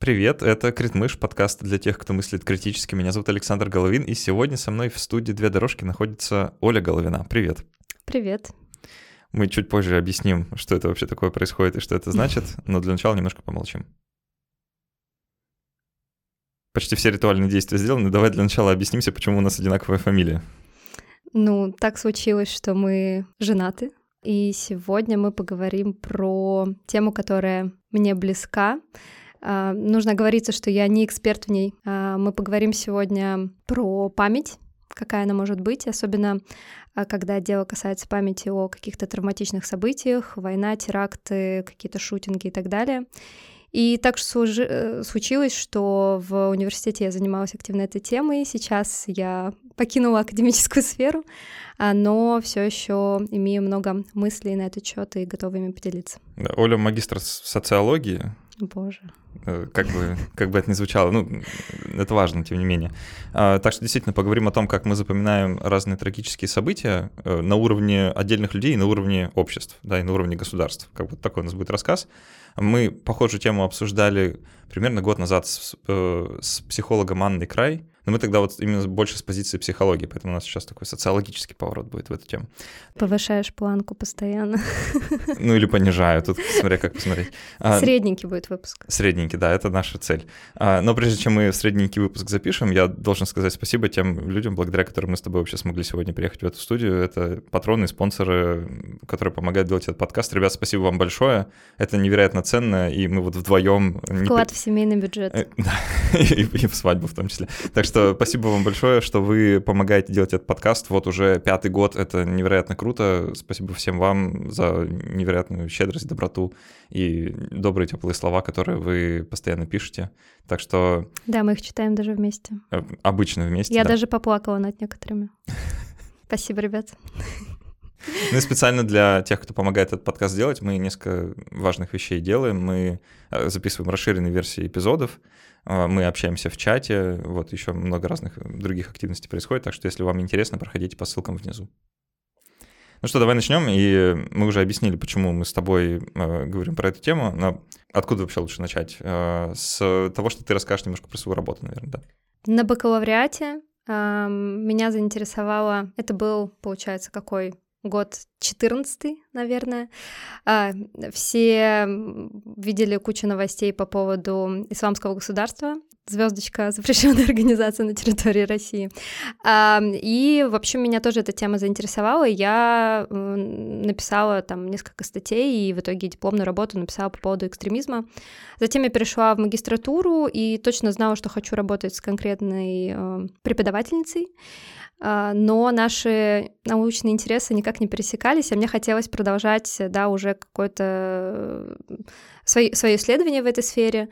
Привет, это Критмыш, подкаст для тех, кто мыслит критически. Меня зовут Александр Головин, и сегодня со мной в студии «Две дорожки» находится Оля Головина. Привет. Привет. Мы чуть позже объясним, что это вообще такое происходит и что это значит, но для начала немножко помолчим. Почти все ритуальные действия сделаны. Давай для начала объяснимся, почему у нас одинаковая фамилия. Ну, так случилось, что мы женаты, и сегодня мы поговорим про тему, которая мне близка, нужно говориться, что я не эксперт в ней. А, мы поговорим сегодня про память, какая она может быть, особенно а, когда дело касается памяти о каких-то травматичных событиях, война, теракты, какие-то шутинги и так далее. И так э, случилось, что в университете я занималась активно этой темой. Сейчас я покинула академическую сферу, но все еще имею много мыслей на этот счет и готова ими поделиться. Оля магистр социологии. Боже. Э, как бы, как бы это ни звучало, ну, это важно, тем не менее. А, так что действительно поговорим о том, как мы запоминаем разные трагические события э, на уровне отдельных людей, на уровне обществ, да, и на уровне государств. Как бы такой у нас будет рассказ. Мы похожую тему обсуждали примерно год назад с, э, с психологом Анной Край, но мы тогда вот именно больше с позиции психологии, поэтому у нас сейчас такой социологический поворот будет в эту тему. Повышаешь планку постоянно. Ну или понижаю, тут смотря как посмотреть. А, средненький будет выпуск. Средненький, да, это наша цель. А, но прежде чем мы средненький выпуск запишем, я должен сказать спасибо тем людям, благодаря которым мы с тобой вообще смогли сегодня приехать в эту студию. Это патроны, спонсоры, которые помогают делать этот подкаст. Ребят, спасибо вам большое. Это невероятно ценно, и мы вот вдвоем... Вклад в семейный бюджет. Э, и в свадьбу в том числе. Так что спасибо вам большое, что вы помогаете делать этот подкаст. Вот уже пятый год, это невероятно круто. Спасибо всем вам за невероятную щедрость, доброту и добрые теплые слова, которые вы постоянно пишете. Так что... Да, мы их читаем даже вместе. Э, обычно вместе, Я да. даже поплакала над некоторыми. Спасибо, ребят. Ну и специально для тех, кто помогает этот подкаст делать, мы несколько важных вещей делаем. Мы э, записываем расширенные версии эпизодов, мы общаемся в чате, вот еще много разных других активностей происходит, так что если вам интересно, проходите по ссылкам внизу. Ну что, давай начнем, и мы уже объяснили, почему мы с тобой э, говорим про эту тему, но откуда вообще лучше начать? Э, с того, что ты расскажешь немножко про свою работу, наверное, да? На бакалавриате э, меня заинтересовало, это был, получается, какой год 14, наверное. А, все видели кучу новостей по поводу исламского государства, звездочка запрещенная организация на территории России. И, в общем, меня тоже эта тема заинтересовала. Я написала там несколько статей и в итоге дипломную работу написала по поводу экстремизма. Затем я перешла в магистратуру и точно знала, что хочу работать с конкретной э, преподавательницей. А, но наши научные интересы никак не пересекались, а мне хотелось продолжать, да, уже какое-то свое, свое исследование в этой сфере.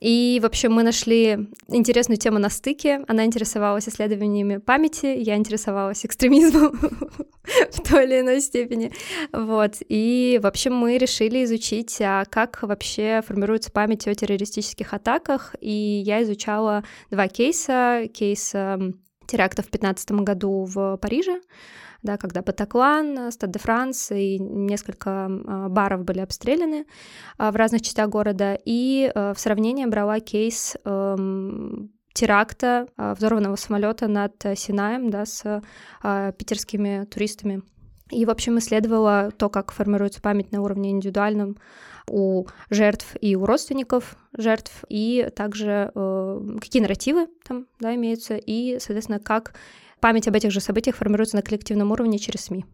И, в общем, мы нашли интересную тему на стыке. Она интересовалась исследованиями памяти, я интересовалась экстремизмом в той или иной степени. Вот. И, в общем, мы решили изучить, а как вообще формируется память о террористических атаках. И я изучала два кейса. Кейс теракта в 2015 году в Париже, да, когда Батаклан, Стад де Франс и несколько а, баров были обстреляны а, в разных частях города. И в сравнение брала кейс эм, теракта взорванного самолета над Синаем да, с питерскими туристами. И, в общем, исследовала то, как формируется память на уровне индивидуальном у жертв и у родственников жертв, и также э, какие нарративы там да, имеются, и, соответственно, как память об этих же событиях формируется на коллективном уровне через СМИ.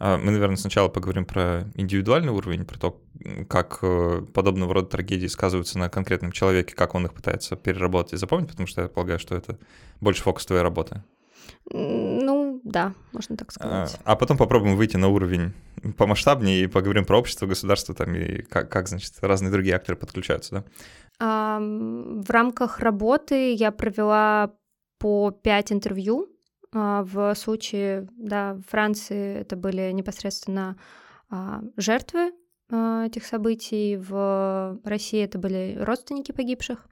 А, мы, наверное, сначала поговорим про индивидуальный уровень, про то, как э, подобного рода трагедии сказываются на конкретном человеке, как он их пытается переработать и запомнить, потому что я полагаю, что это больше фокус твоей работы. Ну, да, можно так сказать. А, а потом попробуем выйти на уровень помасштабнее и поговорим про общество, государство там и как, как значит, разные другие акторы подключаются, да? А, в рамках работы я провела по пять интервью. А, в случае, да, Франции это были непосредственно а, жертвы а, этих событий, в России это были родственники погибших.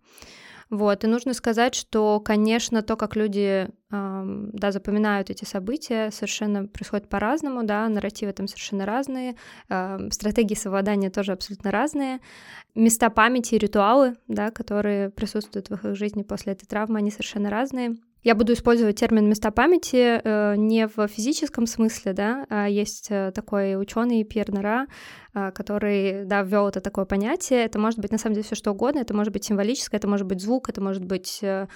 Вот, и нужно сказать, что, конечно, то, как люди да, запоминают эти события, совершенно происходит по-разному, да, нарративы там совершенно разные, стратегии совладания тоже абсолютно разные, места памяти и ритуалы, да, которые присутствуют в их жизни после этой травмы, они совершенно разные. Я буду использовать термин места памяти э, не в физическом смысле, да, а есть э, такой ученый Пьер Нора, э, который, да, ввел это такое понятие. Это может быть на самом деле все что угодно, это может быть символическое, это может быть звук, это может быть а,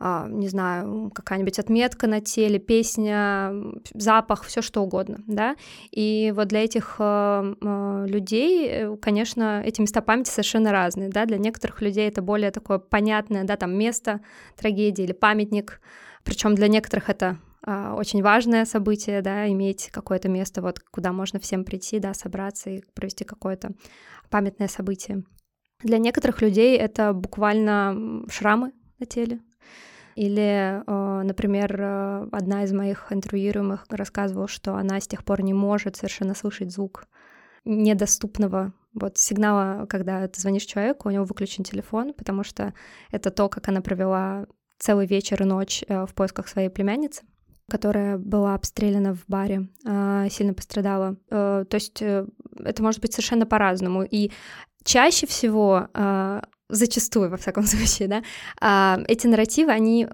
не знаю, какая-нибудь отметка на теле, песня, запах, все что угодно, да. И вот для этих э, людей, э, конечно, эти места памяти совершенно разные, да. Для некоторых людей это более такое понятное, да, там место трагедии или памятник, причем для некоторых это а, очень важное событие, да, иметь какое-то место, вот, куда можно всем прийти, да, собраться и провести какое-то памятное событие. Для некоторых людей это буквально шрамы на теле, или, э, например, э, одна из моих интервьюируемых рассказывала, что она с тех пор не может совершенно слышать звук недоступного вот сигнала, когда ты звонишь человеку, у него выключен телефон, потому что это то, как она провела целый вечер и ночь э, в поисках своей племянницы которая была обстреляна в баре, сильно пострадала. То есть это может быть совершенно по-разному. И чаще всего зачастую, во всяком случае, да, а, эти нарративы, они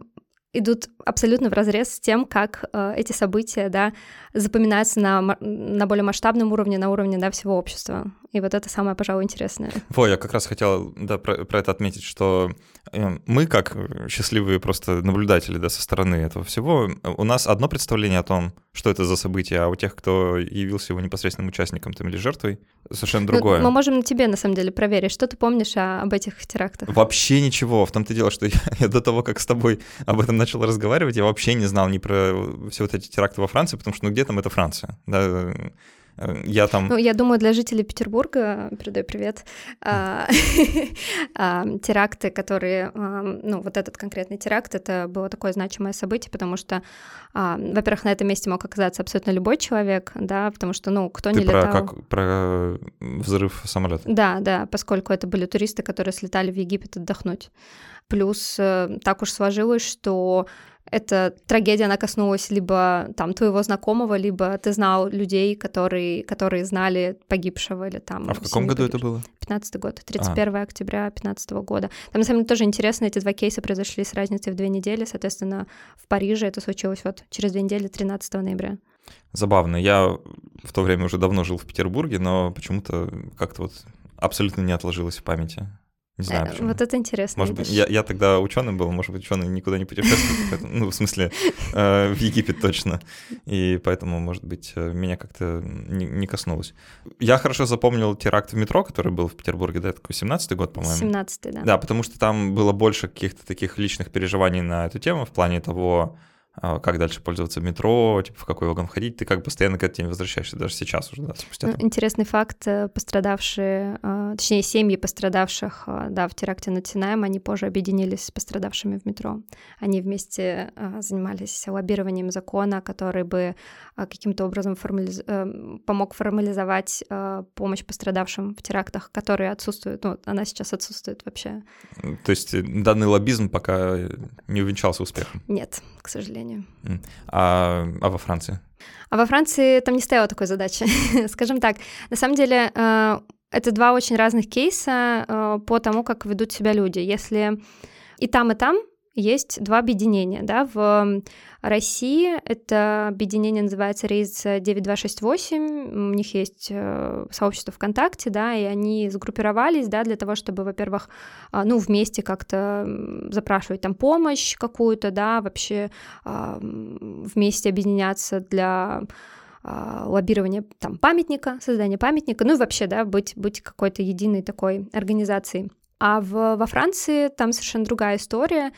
идут абсолютно в разрез с тем, как э, эти события, да, запоминаются на, на более масштабном уровне, на уровне, да, всего общества. И вот это самое, пожалуй, интересное. Во, я как раз хотел, да, про, про это отметить, что э, мы, как счастливые просто наблюдатели, да, со стороны этого всего, у нас одно представление о том, что это за событие, а у тех, кто явился его непосредственным участником там, или жертвой, совершенно ну, другое. Ну, мы можем на тебе, на самом деле, проверить. Что ты помнишь о, об этих терактах? Вообще ничего. В том-то дело, что я, я до того, как с тобой об этом начал разговаривать, я вообще не знал ни про все вот эти теракты во Франции, потому что, ну, где там это Франция? Да, я там... Ну, я думаю, для жителей Петербурга, передаю привет, а, а, теракты, которые, ну, вот этот конкретный теракт, это было такое значимое событие, потому что, а, во-первых, на этом месте мог оказаться абсолютно любой человек, да, потому что, ну, кто не летал... Как, про взрыв самолета? Да, да, поскольку это были туристы, которые слетали в Египет отдохнуть. Плюс э, так уж сложилось, что эта трагедия, она коснулась либо там твоего знакомого, либо ты знал людей, которые, которые знали погибшего или там... А в каком году это было? 15 год, 31 а. октября 15 года. Там, на самом деле, тоже интересно, эти два кейса произошли с разницей в две недели, соответственно, в Париже это случилось вот через две недели, 13 ноября. Забавно. Я в то время уже давно жил в Петербурге, но почему-то как-то вот абсолютно не отложилось в памяти. Не знаю э, почему. Вот это интересно. Может быть, я, я тогда ученым был, может быть, ученый никуда не путешествует, ну, в смысле, э, в Египет точно. И поэтому, может быть, э, меня как-то не, не коснулось. Я хорошо запомнил теракт в метро, который был в Петербурге, да, такой 17-й год, по-моему. 17-й, да. Да, потому что там было больше каких-то таких личных переживаний на эту тему в плане того, как дальше пользоваться метро, типа, в какой вагон входить, ты как постоянно к этой теме возвращаешься, даже сейчас уже, да, спустя. Ну, интересный факт, э, пострадавшие, а, точнее, семьи пострадавших, а, да, в теракте на Тинаем, они позже объединились с пострадавшими в метро. Они вместе занимались лоббированием закона, который бы каким-то образом формализ... Э, помог формализовать помощь пострадавшим в терактах, которые отсутствуют, ну, она сейчас отсутствует вообще. То есть э, данный лоббизм пока не увенчался успехом? Нет, к сожалению сожалению. А, а во Франции? А во Франции там не стояла такой задачи. Скажем так, на самом деле э, это два очень разных кейса э, по тому, как ведут себя люди. Если и там, и там есть два объединения. Да? В России это объединение называется Рейс 9268, у них есть э, сообщество ВКонтакте, да, и они сгруппировались, да, для того, чтобы, во-первых, а, ну, вместе как-то запрашивать там помощь какую-то, да, вообще а, вместе объединяться для а, лоббирования там памятника, создания памятника, ну и вообще, да, быть, быть какой-то единой такой организацией. А в, во Франции там совершенно другая история.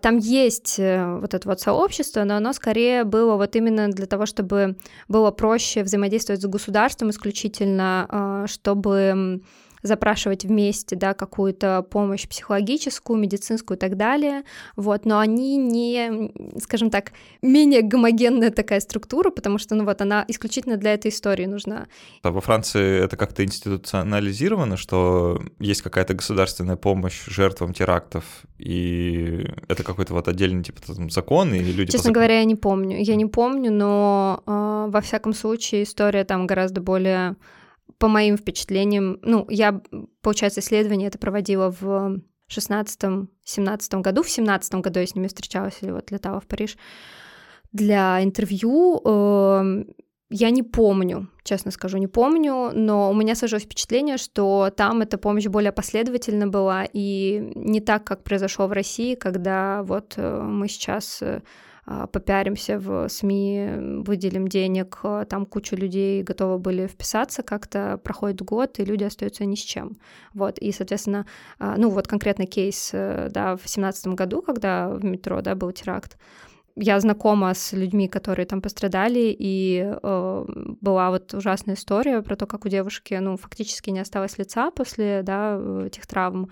Там есть э, вот это вот сообщество, но оно скорее было вот именно для того, чтобы было проще взаимодействовать с государством исключительно, а, чтобы запрашивать вместе, да, какую-то помощь психологическую, медицинскую и так далее, вот, но они не, скажем так, менее гомогенная такая структура, потому что, ну вот, она исключительно для этой истории нужна. А во Франции это как-то институционализировано, что есть какая-то государственная помощь жертвам терактов, и это какой-то вот отдельный типа там, закон, и люди... Честно по... говоря, я не помню. Я не помню, но э, во всяком случае история там гораздо более по моим впечатлениям, ну, я, получается, исследование это проводила в 16-17 году, в 17 году я с ними встречалась или вот летала в Париж для интервью. Э, я не помню, честно скажу, не помню, но у меня сложилось впечатление, что там эта помощь более последовательна была, и не так, как произошло в России, когда вот э, мы сейчас э, попиаримся в СМИ, выделим денег, а, там куча людей готовы были вписаться, как-то проходит год, и люди остаются ни с чем. Вот, и, соответственно, а, ну вот конкретно кейс, э, да, в семнадцатом году, когда в метро, да, был теракт, я знакома с людьми, которые там пострадали, и э, была вот ужасная история про то, как у девушки, ну, фактически не осталось лица после, да, этих травм.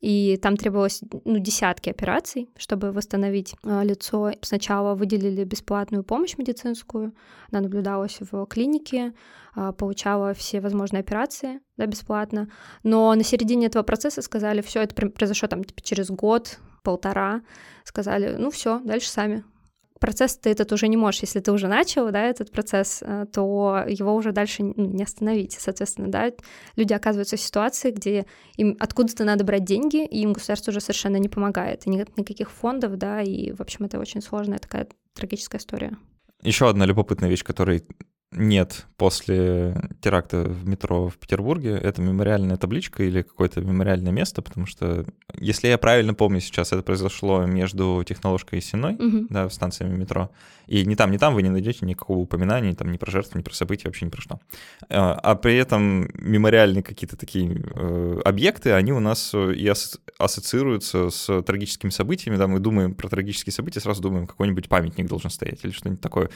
И там требовалось ну, десятки операций, чтобы восстановить э, лицо. Сначала выделили бесплатную помощь медицинскую, она наблюдалась в клинике, э, получала все возможные операции да, бесплатно. Но на середине этого процесса сказали, все это произошло там типа, через год, полтора, сказали, ну все, дальше сами процесс ты этот уже не можешь, если ты уже начал, да, этот процесс, э, то его уже дальше ну, не остановить, соответственно, да, люди оказываются в ситуации, где им откуда-то надо брать деньги, и им государство уже совершенно не помогает, и нет никаких фондов, да, и, в общем, это очень сложная такая трагическая история. Еще одна любопытная вещь, которой нет после теракта в метро в Петербурге. Это мемориальная табличка или какое-то мемориальное место, потому что, если я правильно помню сейчас, это произошло между Техноложкой и Сеной, угу. да, станциями метро. И ни там, ни там вы не найдете никакого упоминания, там ни про жертв, ни про события, вообще ни про что. А, а при этом мемориальные какие-то такие э, объекты, они у нас и ас- ассоциируются с трагическими событиями, да, мы думаем про трагические события, сразу думаем, какой-нибудь памятник должен стоять или что-нибудь такое.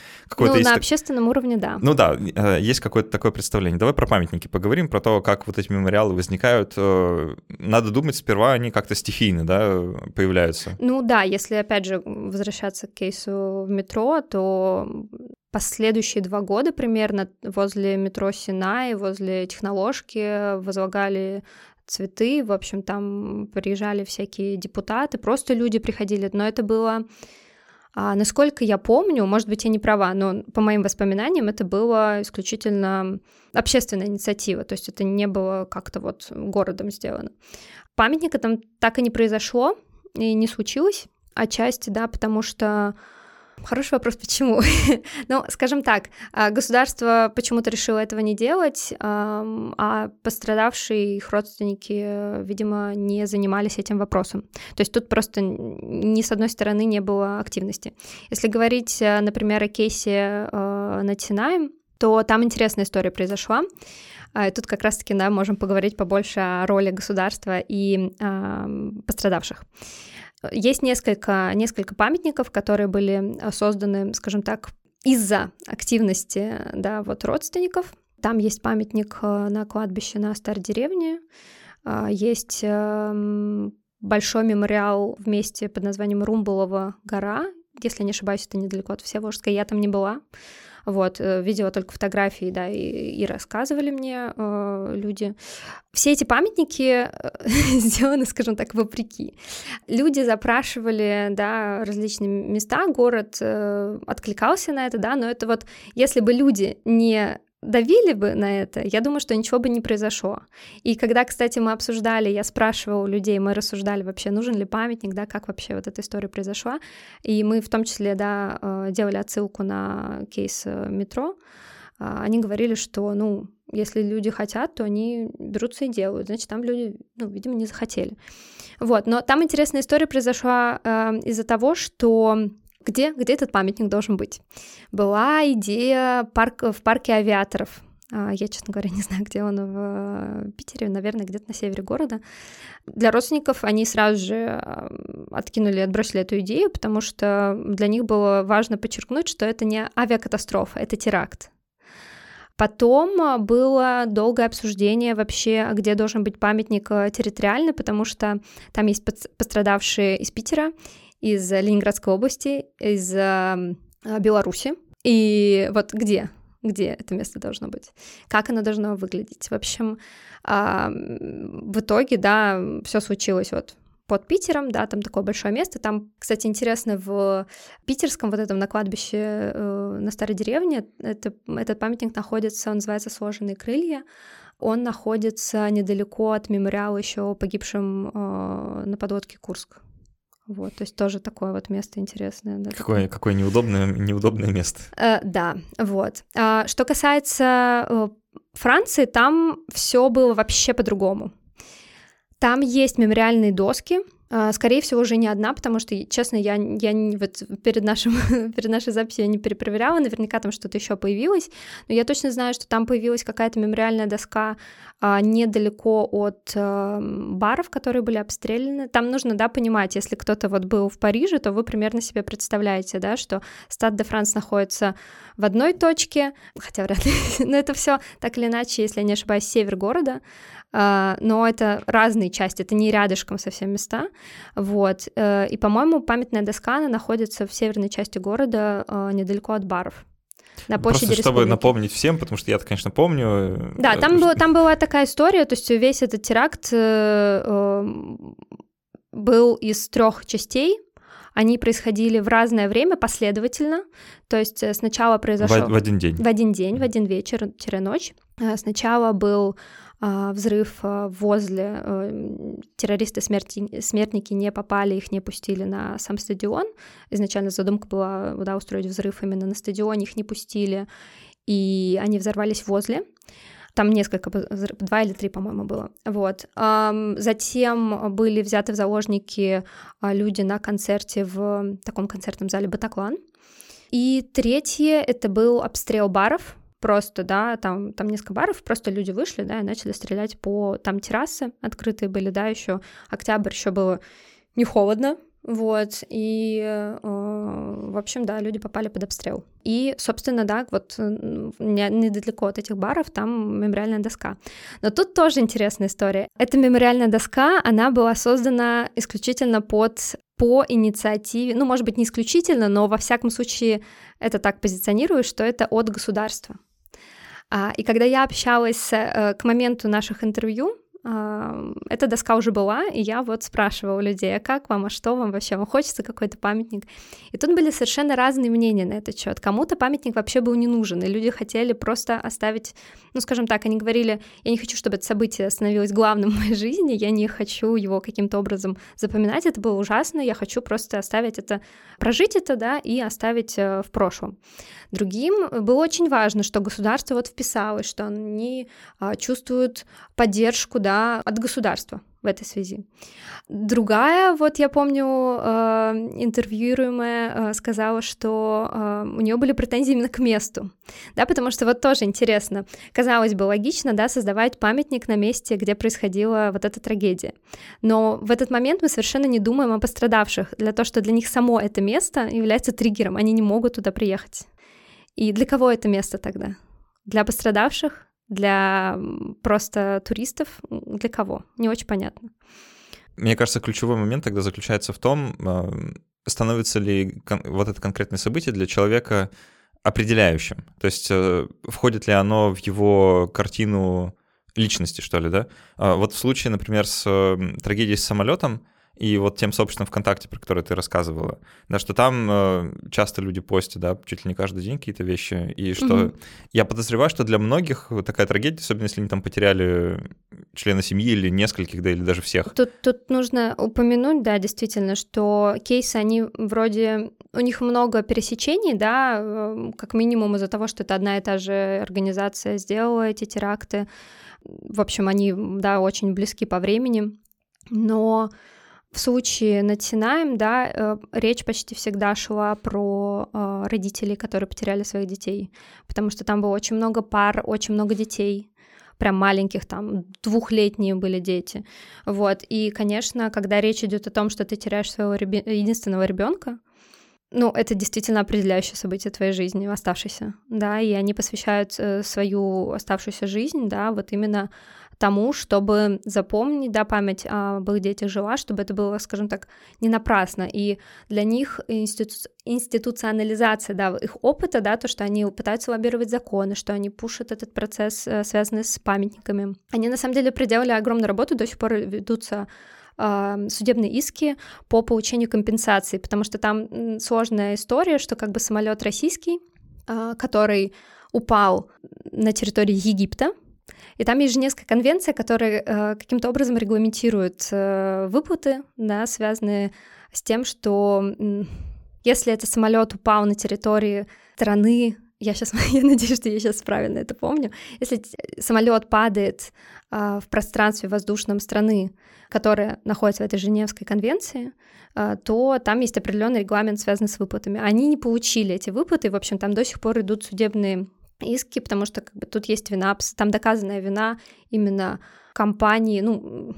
Ну, на общественном уровне, да. Ну да, э, есть какое-то такое представление. Давай про памятники поговорим, про то, как вот эти мемориалы возникают. Э, надо думать, сперва они как-то стихийно, да, появляются. Ну да, если, опять же, возвращаться к кейсу в метро, то последующие два года примерно возле метро Синай, возле техноложки возлагали цветы, в общем, там приезжали всякие депутаты, просто люди приходили, но это было а, насколько я помню, может быть, я не права, но по моим воспоминаниям это было исключительно общественная инициатива, то есть это не было как-то вот городом сделано. Памятника там так и не произошло и не случилось, отчасти, да, потому что Хороший вопрос, почему? ну, скажем так, а, государство почему-то решило этого не делать, а пострадавшие их родственники, видимо, не занимались этим вопросом. То есть тут просто ни с одной стороны не было активности. Если говорить, э, например, о кейсе э, на Тинаем, то там интересная история произошла. А, тут как раз-таки, да, можем поговорить побольше о роли государства и э, пострадавших. Есть несколько, несколько памятников, которые были э, созданы, скажем так, из-за активности да, вот родственников. Там есть памятник э, на кладбище на старой деревне, а, есть эм, большой мемориал в месте под названием Румбулова гора. Если не ошибаюсь, это недалеко от Всеволожска. Я там не была. Вот, э, видела только фотографии, да, и, и рассказывали мне э, люди. Все эти памятники э, сделаны, скажем так, вопреки. Люди запрашивали, да, различные места, город э, откликался на это, да, но это вот, если бы люди не давили бы на это, я думаю, что ничего бы не произошло. И когда, кстати, мы обсуждали, я спрашивала у людей, мы рассуждали вообще, нужен ли памятник, да, как вообще вот эта история произошла, и мы в том числе, да, э, делали отсылку на кейс э, метро, а, они говорили, что, ну, если люди хотят, то они берутся и делают, значит, там люди, ну, видимо, не захотели. Вот, но там интересная история произошла э, из-за того, что где, где этот памятник должен быть. Была идея парк, в парке авиаторов. А, я, честно говоря, не знаю, где он в э, Питере, наверное, где-то на севере города. Для родственников они сразу же откинули, отбросили эту идею, потому что для них было важно подчеркнуть, что это не авиакатастрофа, это теракт. Потом было долгое обсуждение вообще, где должен быть памятник территориальный, потому что там есть пострадавшие из Питера, из Ленинградской области, из Беларуси. И вот где? Где это место должно быть? Как оно должно выглядеть? В общем, в итоге, да, все случилось вот под Питером, да, там такое большое место. Там, кстати, интересно, в питерском вот этом на кладбище э, на старой деревне это, этот памятник находится, он называется «Сложенные крылья». Он находится недалеко от мемориала еще погибшим э, на подводке Курск. Вот, то есть тоже такое вот место интересное. Да, какое, какое неудобное, неудобное место. Э, да, вот. А, что касается э, Франции, там все было вообще по-другому. Там есть мемориальные доски, Скорее всего, уже не одна, потому что, честно, я, я вот перед, нашим, перед нашей записью я не перепроверяла, наверняка там что-то еще появилось, но я точно знаю, что там появилась какая-то мемориальная доска а, недалеко от а, баров, которые были обстреляны. Там нужно, да, понимать, если кто-то вот был в Париже, то вы примерно себе представляете, да, что Стад де Франс находится в одной точке, хотя вряд ли, но это все так или иначе, если я не ошибаюсь, север города, а, но это разные части, это не рядышком совсем места, вот, э, и, по-моему, памятная доска, она находится в северной части города, а, недалеко от баров. На площади Просто чтобы напомнить всем, потому что я конечно, помню. Э, да, там, что... была, там была такая история, то есть весь этот теракт э, эм, был из трех частей, они происходили в разное время последовательно. То есть сначала произошел... В, в один день. В один день, в один вечер-ночь. Сначала был а, взрыв а, возле, э, террористы смерти, смертники не попали, их не пустили на сам стадион. Изначально задумка была да, устроить взрыв именно на стадионе, их не пустили, и они взорвались возле. Там несколько, два или три, по-моему, было. Вот. Затем были взяты в заложники а, люди на концерте в таком концертном зале «Батаклан». И третье — это был обстрел баров, просто, да, там, там несколько баров, просто люди вышли, да, и начали стрелять по... Там террасы открытые были, да, еще октябрь, еще было не холодно, вот, и, э, в общем, да, люди попали под обстрел. И, собственно, да, вот недалеко от этих баров там мемориальная доска. Но тут тоже интересная история. Эта мемориальная доска, она была создана исключительно под по инициативе, ну, может быть, не исключительно, но во всяком случае это так позиционирую, что это от государства. А, и когда я общалась э, к моменту наших интервью эта доска уже была, и я вот спрашивала людей, а как вам, а что вам вообще, вам хочется какой-то памятник? И тут были совершенно разные мнения на этот счет. Кому-то памятник вообще был не нужен, и люди хотели просто оставить, ну, скажем так, они говорили, я не хочу, чтобы это событие становилось главным в моей жизни, я не хочу его каким-то образом запоминать, это было ужасно, я хочу просто оставить это, прожить это, да, и оставить э, в прошлом. Другим было очень важно, что государство вот вписалось, что они а, чувствуют поддержку, да, да, от государства в этой связи. Другая, вот я помню, э, интервьюируемая э, сказала, что э, у нее были претензии именно к месту, да, потому что вот тоже интересно, казалось бы, логично, да, создавать памятник на месте, где происходила вот эта трагедия, но в этот момент мы совершенно не думаем о пострадавших, для того, что для них само это место является триггером, они не могут туда приехать. И для кого это место тогда? Для пострадавших, для просто туристов, для кого? Не очень понятно. Мне кажется, ключевой момент тогда заключается в том, становится ли вот это конкретное событие для человека определяющим. То есть э, входит ли оно в его картину личности, что ли, да? А вот в случае, например, с трагедией с самолетом, и вот тем сообществом ВКонтакте, про которое ты рассказывала, да, что там э, часто люди постят, да, чуть ли не каждый день какие-то вещи, и что угу. я подозреваю, что для многих такая трагедия, особенно если они там потеряли члена семьи или нескольких, да, или даже всех. Тут, тут нужно упомянуть, да, действительно, что кейсы, они вроде, у них много пересечений, да, э, как минимум из-за того, что это одна и та же организация сделала эти теракты, в общем, они, да, очень близки по времени, но в случае над да, э, речь почти всегда шла про э, родителей, которые потеряли своих детей, потому что там было очень много пар, очень много детей, прям маленьких, там, двухлетние были дети, вот, и, конечно, когда речь идет о том, что ты теряешь своего ребе- единственного ребенка, ну, это действительно определяющее событие твоей жизни, оставшейся, да, и они посвящают э, свою оставшуюся жизнь, да, вот именно тому, чтобы запомнить, да, память об их детях жила, чтобы это было, скажем так, не напрасно. И для них институ... институционализация, да, их опыта, да, то, что они пытаются лоббировать законы, что они пушат этот процесс, э, связанный с памятниками. Они, на самом деле, проделали огромную работу, до сих пор ведутся судебные иски по получению компенсации, потому что там сложная история, что как бы самолет российский, а, который упал на территории Египта, и там есть несколько конвенций, которые э, каким-то образом регламентируют э, выплаты, да, связанные с тем, что э, если этот самолет упал на территории страны, я сейчас, я надеюсь, что я сейчас правильно это помню, если самолет падает э, в пространстве воздушном страны, которая находится в этой Женевской конвенции, э, то там есть определенный регламент, связанный с выплатами. Они не получили эти выплаты, и, в общем, там до сих пор идут судебные иски, потому что как бы, тут есть вина, там доказанная вина именно компании, ну,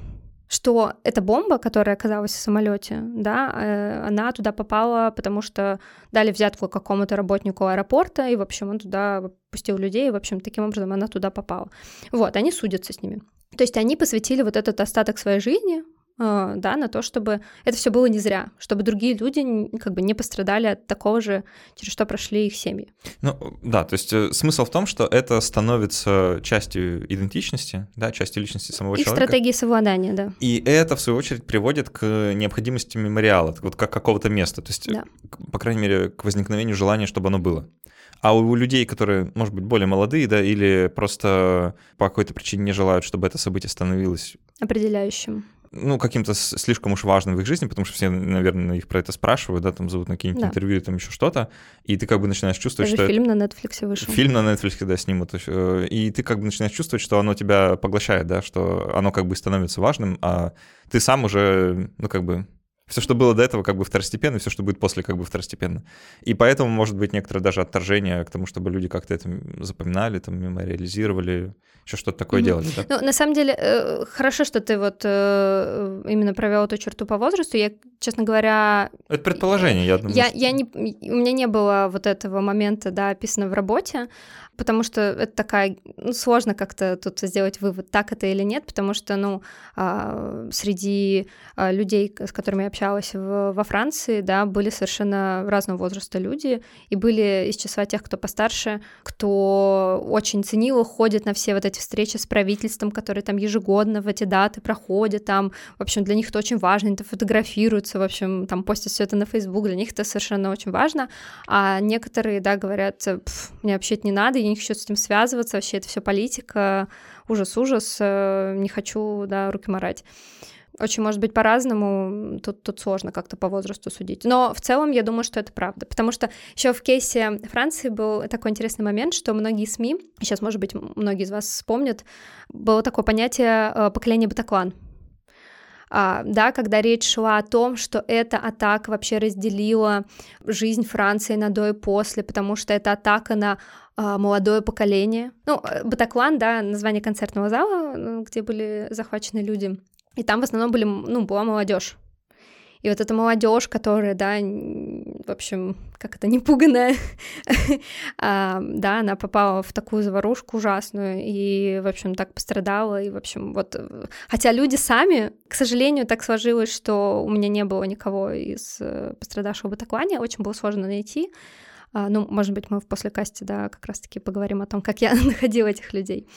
что эта бомба, которая оказалась в самолете, да, э, она туда попала, потому что дали взятку какому-то работнику аэропорта, и, в общем, он туда пустил людей, и, в общем, таким образом она туда попала. Вот, они судятся с ними. То есть они посвятили вот этот остаток своей жизни да, на то, чтобы это все было не зря, чтобы другие люди как бы не пострадали от такого же, через что прошли их семьи. Ну, да, то есть э, смысл в том, что это становится частью идентичности, да, частью личности самого их человека. стратегии совладания, да. И это, в свою очередь, приводит к необходимости мемориала, вот как какого-то места, то есть, да. по крайней мере, к возникновению желания, чтобы оно было. А у людей, которые, может быть, более молодые, да, или просто по какой-то причине не желают, чтобы это событие становилось определяющим ну, каким-то слишком уж важным в их жизни, потому что все, наверное, их про это спрашивают, да, там зовут на какие-нибудь да. интервью, там еще что-то, и ты как бы начинаешь чувствовать, Даже что... фильм это... на Netflix вышел. Фильм на Netflix, да, снимут. Э, и ты как бы начинаешь чувствовать, что оно тебя поглощает, да, что оно как бы становится важным, а ты сам уже, ну, как бы все, что было до этого, как бы второстепенно, все, что будет после, как бы второстепенно. И поэтому может быть некоторое даже отторжение к тому, чтобы люди как-то это запоминали, там, мемориализировали, еще что-то такое mm-hmm. делали. Да? Ну, на самом деле, э, хорошо, что ты вот э, именно провел эту черту по возрасту. Я, честно говоря... Это предположение, я думаю. Я, я не, у меня не было вот этого момента, да, описано в работе потому что это такая, ну, сложно как-то тут сделать вывод, так это или нет, потому что, ну, а, среди а, людей, с которыми я общалась в, во Франции, да, были совершенно разного возраста люди, и были из числа тех, кто постарше, кто очень ценил, ходит на все вот эти встречи с правительством, которые там ежегодно в эти даты проходят, там, в общем, для них это очень важно, они фотографируются, в общем, там постят все это на Facebook, для них это совершенно очень важно, а некоторые, да, говорят, мне вообще это не надо, я не хочу с этим связываться, вообще это все политика, ужас-ужас, э, не хочу, да, руки морать. Очень может быть по-разному, тут, тут сложно как-то по возрасту судить. Но в целом я думаю, что это правда. Потому что еще в кейсе Франции был такой интересный момент, что многие СМИ, сейчас, может быть, многие из вас вспомнят, было такое понятие э, поколения Батаклан да, когда речь шла о том, что эта атака вообще разделила жизнь Франции на до и после, потому что это атака на а, молодое поколение. Ну, э, Батаклан, да, название концертного зала, ну, где были захвачены люди. И там в основном были, ну, была молодежь. И вот эта молодежь, которая, да, в общем, как это, непуганная, а, да, она попала в такую заварушку ужасную и, в общем, так пострадала, и, в общем, вот, хотя люди сами, к сожалению, так сложилось, что у меня не было никого из э, пострадавшего Батаклане, очень было сложно найти, а, ну, может быть, мы в послекасте, да, как раз-таки поговорим о том, как я находила этих людей,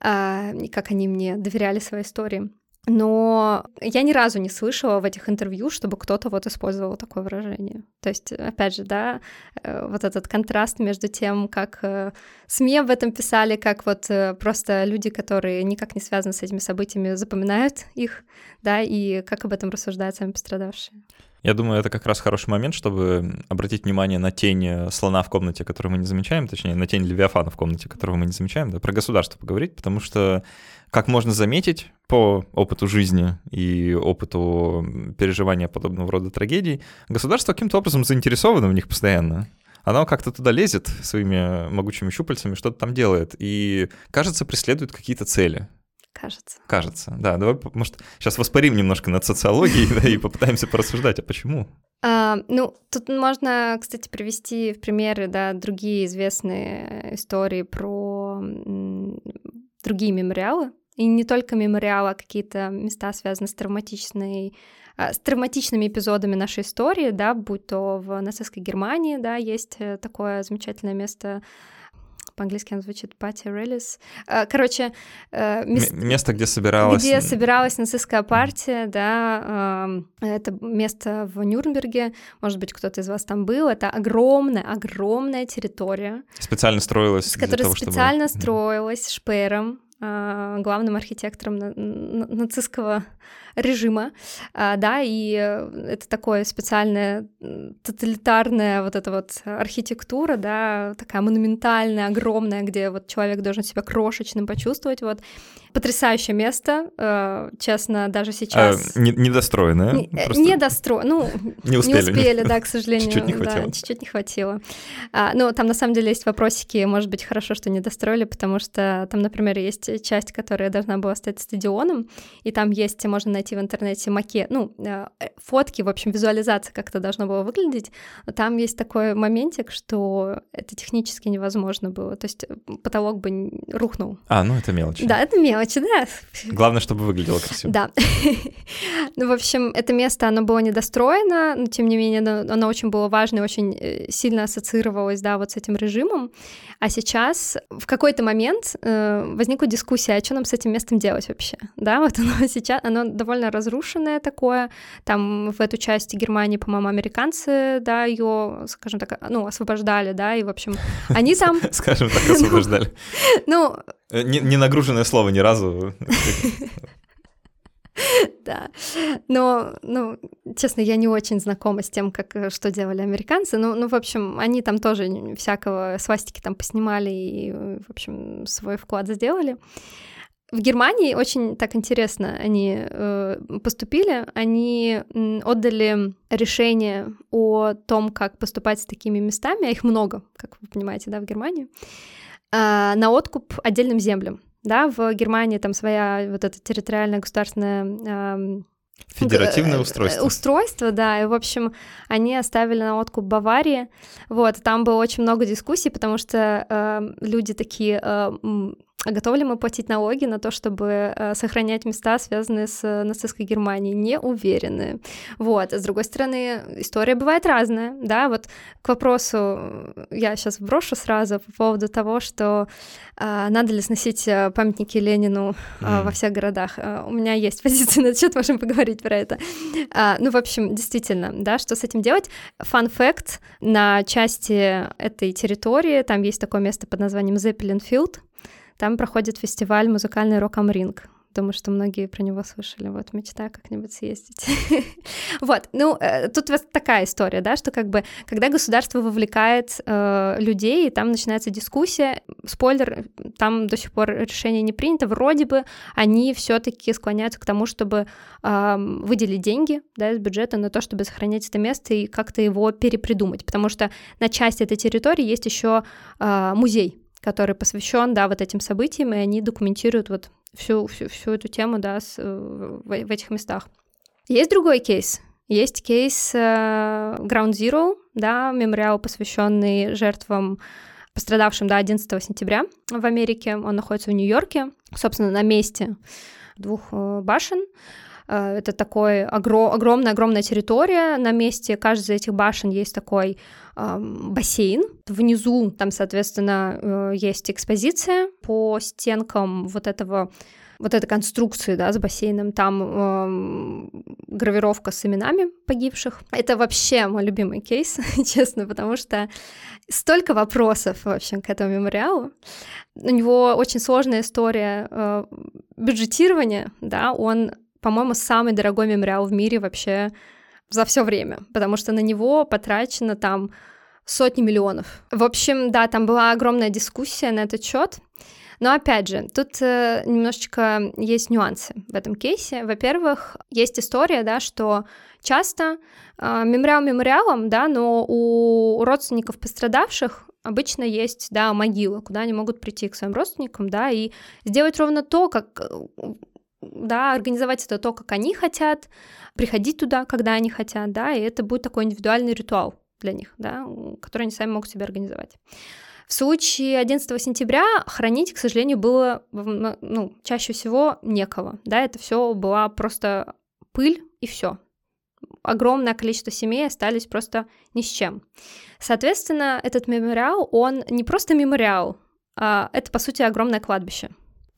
а, и как они мне доверяли своей истории. Но я ни разу не слышала в этих интервью, чтобы кто-то вот использовал такое выражение. То есть, опять же, да, э, вот этот контраст между тем, как э, СМИ об этом писали, как вот э, просто люди, которые никак не связаны с этими событиями, запоминают их, да, и как об этом рассуждают сами пострадавшие. Я думаю, это как раз хороший момент, чтобы обратить внимание на тень слона в комнате, которую мы не замечаем, точнее, на тень Левиафана в комнате, которого мы не замечаем, да, про государство поговорить, потому что, как можно заметить по опыту жизни и опыту переживания подобного рода трагедий, государство каким-то образом заинтересовано в них постоянно оно как-то туда лезет своими могучими щупальцами, что-то там делает, и, кажется, преследует какие-то цели. Кажется. Кажется, да. Давай, может, сейчас воспарим немножко над социологией да, и попытаемся порассуждать, а почему? А, ну, тут можно, кстати, привести в примеры, да, другие известные истории про другие мемориалы, и не только мемориалы, а какие-то места, связанные с травматичной а, с травматичными эпизодами нашей истории, да, будь то в нацистской Германии, да, есть э, такое замечательное место по-английски оно звучит Пати Релис. А, короче, э, мест... место, где собиралась... Где собиралась нацистская партия, да, это место в Нюрнберге, может быть, кто-то из вас там был, это огромная, огромная территория. Специально строилась Которая того, специально чтобы... строилась Шпером, а, главным архитектором нацистского режима, а, да, и э, это такое специальная тоталитарная вот эта вот архитектура, да, такая монументальная, огромная, где вот человек должен себя крошечным почувствовать, вот. Потрясающее место, э, честно, даже сейчас. А, не, недостроенное? Не, э, просто... недостро... ну, не успели. Не успели, да, к сожалению. Чуть-чуть не хватило. Да, чуть-чуть не хватило. А, ну, там на самом деле есть вопросики, может быть, хорошо, что не достроили, потому что там, например, есть часть, которая должна была стать стадионом, и там есть, можно найти в интернете макет, ну, э, фотки, в общем, визуализация, как это должно было выглядеть, но там есть такой моментик, что это технически невозможно было, то есть потолок бы рухнул. А, ну это мелочи. Да, это мелочи, да. Главное, чтобы выглядело красиво. Да. ну, в общем, это место, оно было недостроено, но тем не менее оно, очень было важно и очень э, сильно ассоциировалось, да, вот с этим режимом. А сейчас в какой-то момент э, возникла дискуссия, а что нам с этим местом делать вообще, да, вот оно сейчас, оно довольно разрушенное такое, там в эту часть Германии, по-моему, американцы, да, ее, скажем так, ну, освобождали, да, и, в общем, они там... Скажем так, освобождали. Ну... Э, не нагруженное слово ни разу. Да, но, ну, честно, я не очень знакома с тем, как, э, что делали американцы, ну, ну, в общем, они там тоже всякого свастики там поснимали и, в общем, свой вклад сделали. В Германии очень так интересно они э, поступили. Они отдали решение о том, как поступать с такими местами, а их много, как вы понимаете, да, в Германии, э, на откуп отдельным землям. Да, в Германии там своя вот эта территориальная государственная э, Федеративное устройство. Устройство, да. И, в общем, они оставили на откуп Баварии. Вот, там было очень много дискуссий, потому что э, люди такие, э, а готовы ли мы платить налоги на то, чтобы э, сохранять места, связанные с э, нацистской Германией? Не уверены. Вот. А с другой стороны, история бывает разная, да, вот к вопросу э, я сейчас брошу сразу по поводу того, что э, надо ли сносить памятники Ленину э, mm. во всех городах. Э, у меня есть позиция на этот счет, можем поговорить про это. Э, ну, в общем, действительно, да, что с этим делать? Fun fact, на части этой территории там есть такое место под названием Зеппелинфилд, там проходит фестиваль «Музыкальный рок Амринг». Думаю, что многие про него слышали. Вот, мечта как-нибудь съездить. вот, ну, э, тут вот такая история, да, что как бы, когда государство вовлекает э, людей, там начинается дискуссия, спойлер, там до сих пор решение не принято, вроде бы они все таки склоняются к тому, чтобы э, выделить деньги, да, из бюджета на то, чтобы сохранять это место и как-то его перепридумать, потому что на части этой территории есть еще э, музей, который посвящен, да, вот этим событиям, и они документируют вот всю, всю, всю эту тему, да, с, в, в этих местах. Есть другой кейс. Есть кейс uh, Ground Zero, да, мемориал, посвященный жертвам пострадавшим, да, 11 сентября в Америке. Он находится в Нью-Йорке, собственно, на месте двух uh, башен. Uh, это такой огро- огромная-огромная территория. На месте каждой из этих башен есть такой бассейн. Внизу там, соответственно, э, есть экспозиция по стенкам вот этого вот этой конструкции, да, с бассейном, там э, гравировка с именами погибших. Это вообще мой любимый кейс, честно, потому что столько вопросов, в общем, к этому мемориалу. У него очень сложная история э, бюджетирования, да, он, по-моему, самый дорогой мемориал в мире вообще за все время, потому что на него потрачено там сотни миллионов. В общем, да, там была огромная дискуссия на этот счет. Но опять же, тут э, немножечко есть нюансы в этом кейсе. Во-первых, есть история, да, что часто э, мемориал мемориалом, да, но у родственников пострадавших обычно есть, да, могила, куда они могут прийти к своим родственникам, да, и сделать ровно то, как да, организовать это то, как они хотят, приходить туда, когда они хотят, да, и это будет такой индивидуальный ритуал для них, да, который они сами могут себе организовать. В случае 11 сентября хранить, к сожалению, было ну, чаще всего некого. Да, это все была просто пыль и все. Огромное количество семей остались просто ни с чем. Соответственно, этот мемориал, он не просто мемориал, а это, по сути, огромное кладбище.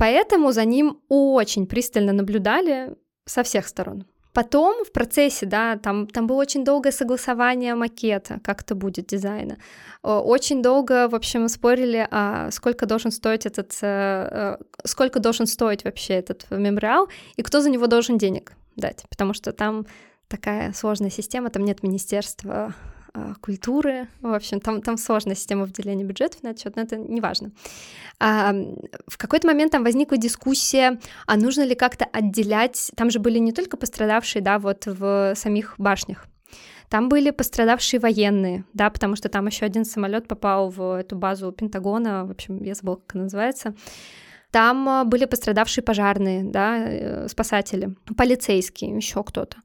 Поэтому за ним очень пристально наблюдали со всех сторон. Потом в процессе, да, там, там было очень долгое согласование макета, как это будет дизайна. Очень долго, в общем, спорили, а сколько должен стоить этот, э, э, сколько должен стоить вообще этот мемориал, и кто за него должен денег дать, потому что там такая сложная система, там нет министерства культуры. В общем, там, там сложная система выделения бюджетов на этот счет, но это не важно. А, в какой-то момент там возникла дискуссия, а нужно ли как-то отделять... Там же были не только пострадавшие, да, вот в самих башнях, там были пострадавшие военные, да, потому что там еще один самолет попал в эту базу Пентагона, в общем, я забыла, как она называется. Там а, были пострадавшие пожарные, да, э, спасатели, полицейские, еще кто-то.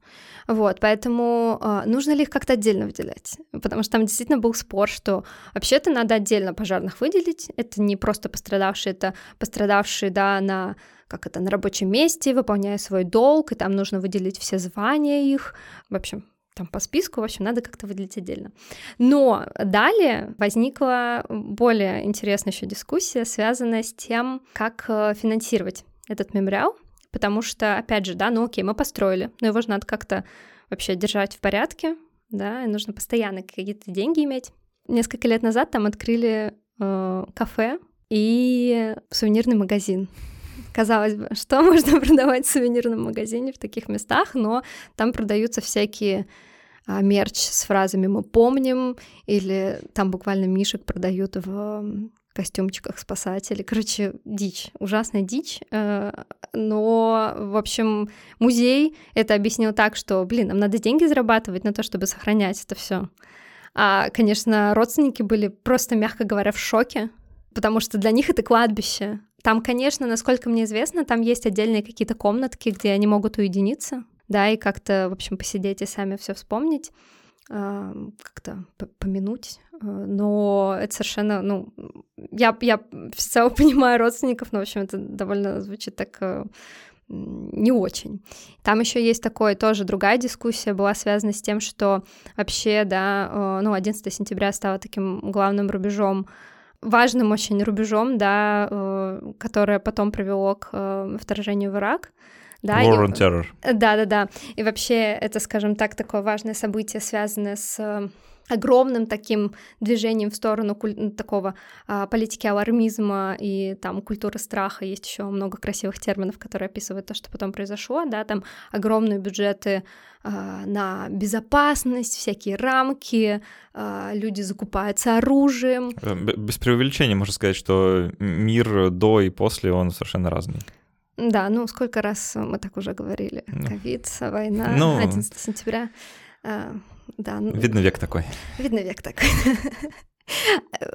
Вот, поэтому э, нужно ли их как-то отдельно выделять? Потому что там действительно был спор, что вообще-то надо отдельно пожарных выделить. Это не просто пострадавшие, это пострадавшие, да, на как это, на рабочем месте, выполняя свой долг, и там нужно выделить все звания их. В общем, там по списку, в общем, надо как-то выделить отдельно. Но далее возникла более интересная еще дискуссия, связанная с тем, как э, финансировать этот мемориал, потому что, опять же, да, ну окей, мы построили, но его же надо как-то вообще держать в порядке, да, и нужно постоянно какие-то деньги иметь. Несколько лет назад там открыли э, кафе и сувенирный магазин. Казалось бы, что можно продавать в сувенирном магазине в таких местах, но там продаются всякие а, мерч с фразами «мы помним», или там буквально мишек продают в костюмчиках спасателей. Короче, дичь, ужасная дичь. Э, но, в общем, музей это объяснил так, что, блин, нам надо деньги зарабатывать на то, чтобы сохранять это все. А, конечно, родственники были просто, мягко говоря, в шоке, потому что для них это кладбище. Там, конечно, насколько мне известно, там есть отдельные какие-то комнатки, где они могут уединиться, да, и как-то, в общем, посидеть и сами все вспомнить, как-то помянуть Э, но это совершенно, ну, я, я всецело понимаю родственников, но, в общем, это довольно звучит так э, не очень. Там еще есть такое, тоже другая дискуссия была связана с тем, что вообще, да, э, ну, 11 сентября стало таким главным рубежом, важным очень рубежом, да, которое потом привело к вторжению в Ирак. Да, War on Terror. Да, да, да. И вообще это, скажем так, такое важное событие, связанное с огромным таким движением в сторону куль- такого а, политики алармизма и там культуры страха. Есть еще много красивых терминов, которые описывают то, что потом произошло, да, там огромные бюджеты а, на безопасность, всякие рамки, а, люди закупаются оружием. Э, без преувеличения можно сказать, что мир до и после, он совершенно разный. Да, ну сколько раз мы так уже говорили. Ковид, война, ну... 11 сентября. А, да. Ну, видно век такой. Видно век такой.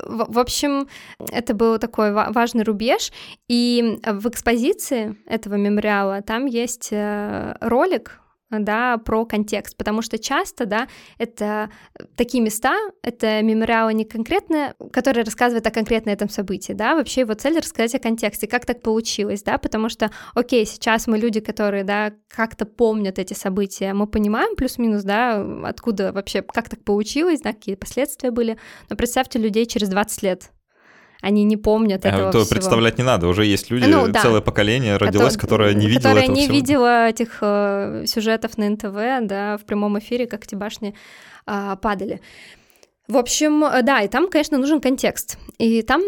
В общем, это был такой важный рубеж, и в экспозиции этого мемориала там есть э, ролик да, про контекст, потому что часто, да, это такие места, это мемориалы не конкретные, которые рассказывают о конкретно этом событии, да, вообще его цель рассказать о контексте, как так получилось, да, потому что, окей, сейчас мы люди, которые, да, как-то помнят эти события, мы понимаем плюс-минус, да, откуда вообще, как так получилось, да, какие последствия были, но представьте людей через 20 лет, они не помнят а, этого то всего. представлять не надо, уже есть люди, ну, да. целое поколение родилось, которое не видело которое этого не всего. видело этих э, сюжетов на НТВ, да, в прямом эфире, как эти башни э, падали. В общем, да, и там, конечно, нужен контекст. И там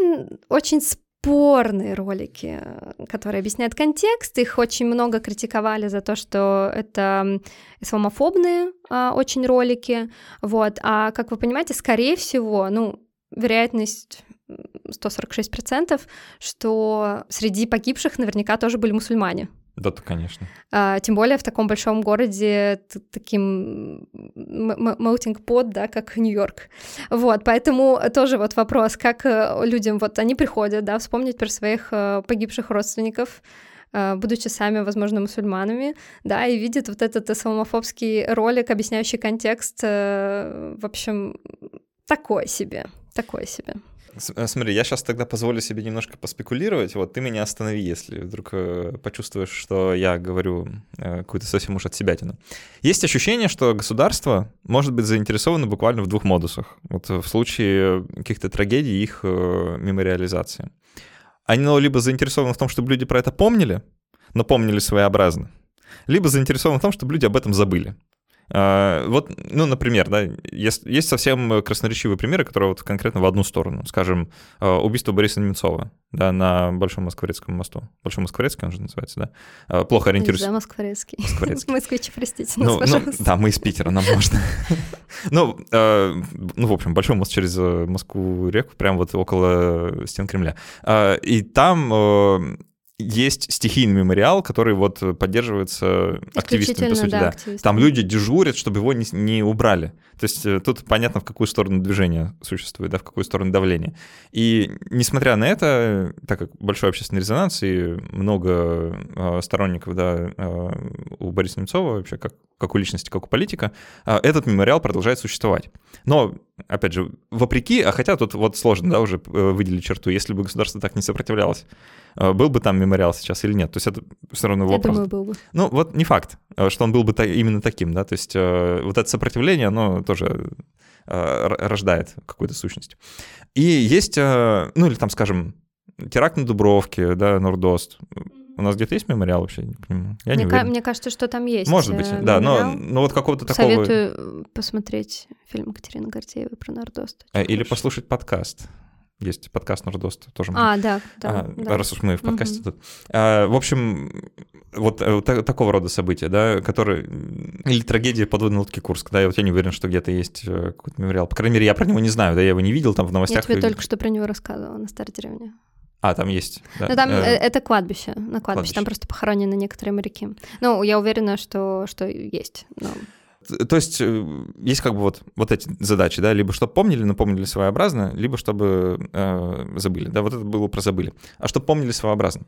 очень спорные ролики, которые объясняют контекст. Их очень много критиковали за то, что это исламофобные а, очень ролики. Вот. А как вы понимаете, скорее всего, ну, вероятность 146%, что среди погибших наверняка тоже были мусульмане. Да, то, конечно. А, тем более в таком большом городе, таким melting pot, да, как Нью-Йорк. Вот, поэтому тоже вот вопрос, как э, людям, вот они приходят, да, вспомнить про своих э, погибших родственников, э, будучи сами, возможно, мусульманами, да, и видят вот этот исламофобский ролик, объясняющий контекст, в общем, такое себе, такое себе. Э, смотри, я сейчас тогда позволю себе немножко поспекулировать. Вот ты меня останови, если вдруг э, почувствуешь, что я говорю э, какую-то совсем уж от себятину. Есть ощущение, что государство может быть заинтересовано буквально в двух модусах. Вот в случае каких-то трагедий их мемориализации. Они либо заинтересованы в том, чтобы люди про это помнили, но помнили своеобразно, либо заинтересованы в том, чтобы люди об этом забыли. А, вот, ну, например, да, есть, есть совсем красноречивые примеры, которые вот конкретно в одну сторону. Скажем, а, убийство Бориса Немцова, да, на Большом Москворецком мосту. Большой Москворецкий он же называется, да? А, плохо ориентируюсь. Да, Москворецкий. Москворецкий. Москвичи, простите ну, нас, ну, пожалуйста. да, мы из Питера, нам можно. ну, ну, в общем, Большой мост через э, Москву-реку, прямо вот около стен Кремля. и там э, есть стихийный мемориал, который вот поддерживается активистами, по сути, да. да. Активистами. Там люди дежурят, чтобы его не, не убрали. То есть э, тут понятно, в какую сторону движение существует, да, в какую сторону давление. И несмотря на это, так как большой общественный резонанс и много э, сторонников, да, э, у Бориса Немцова вообще как, как у личности, как у политика, э, этот мемориал продолжает существовать. Но, опять же, вопреки, а хотя тут вот сложно, да, уже э, выделить черту, если бы государство так не сопротивлялось, э, был бы там мемориал сейчас или нет. То есть это все равно вопрос. Я думаю, был бы. Ну, вот не факт, э, что он был бы именно таким, да, то есть вот это сопротивление, оно тоже рождает какую-то сущность. И есть, ну или там, скажем, теракт на Дубровке, да, Нордост. У нас где-то есть мемориал вообще? Не понимаю. Я мне, не ка- мне кажется, что там есть. Может быть, да, но, но вот какого-то такого... Советую посмотреть фильм Катерины Гордеевой про Нордост. Или хороший. послушать подкаст. Есть подкаст Нордост тоже. А, да, да, а, да. Раз уж мы в подкасте угу. тут. А, в общем, вот, э, вот такого рода события, да, которые... Или трагедия подводной лодки Курск, да, я вот я не уверен, что где-то есть э, какой-то мемориал. По крайней мере, я про него не знаю, да, я его не видел там в новостях. Я тебе только что про него рассказывала на старой деревне. А, там есть. Да. Ну, там э, это кладбище, на кладбище, кладбище. там просто похоронены некоторые моряки. Ну, я уверена, что, что есть. Но... То есть э, есть как бы вот, вот эти задачи, да, либо чтобы помнили, но помнили своеобразно, либо чтобы э, забыли, да, вот это было про забыли. А чтобы помнили своеобразно.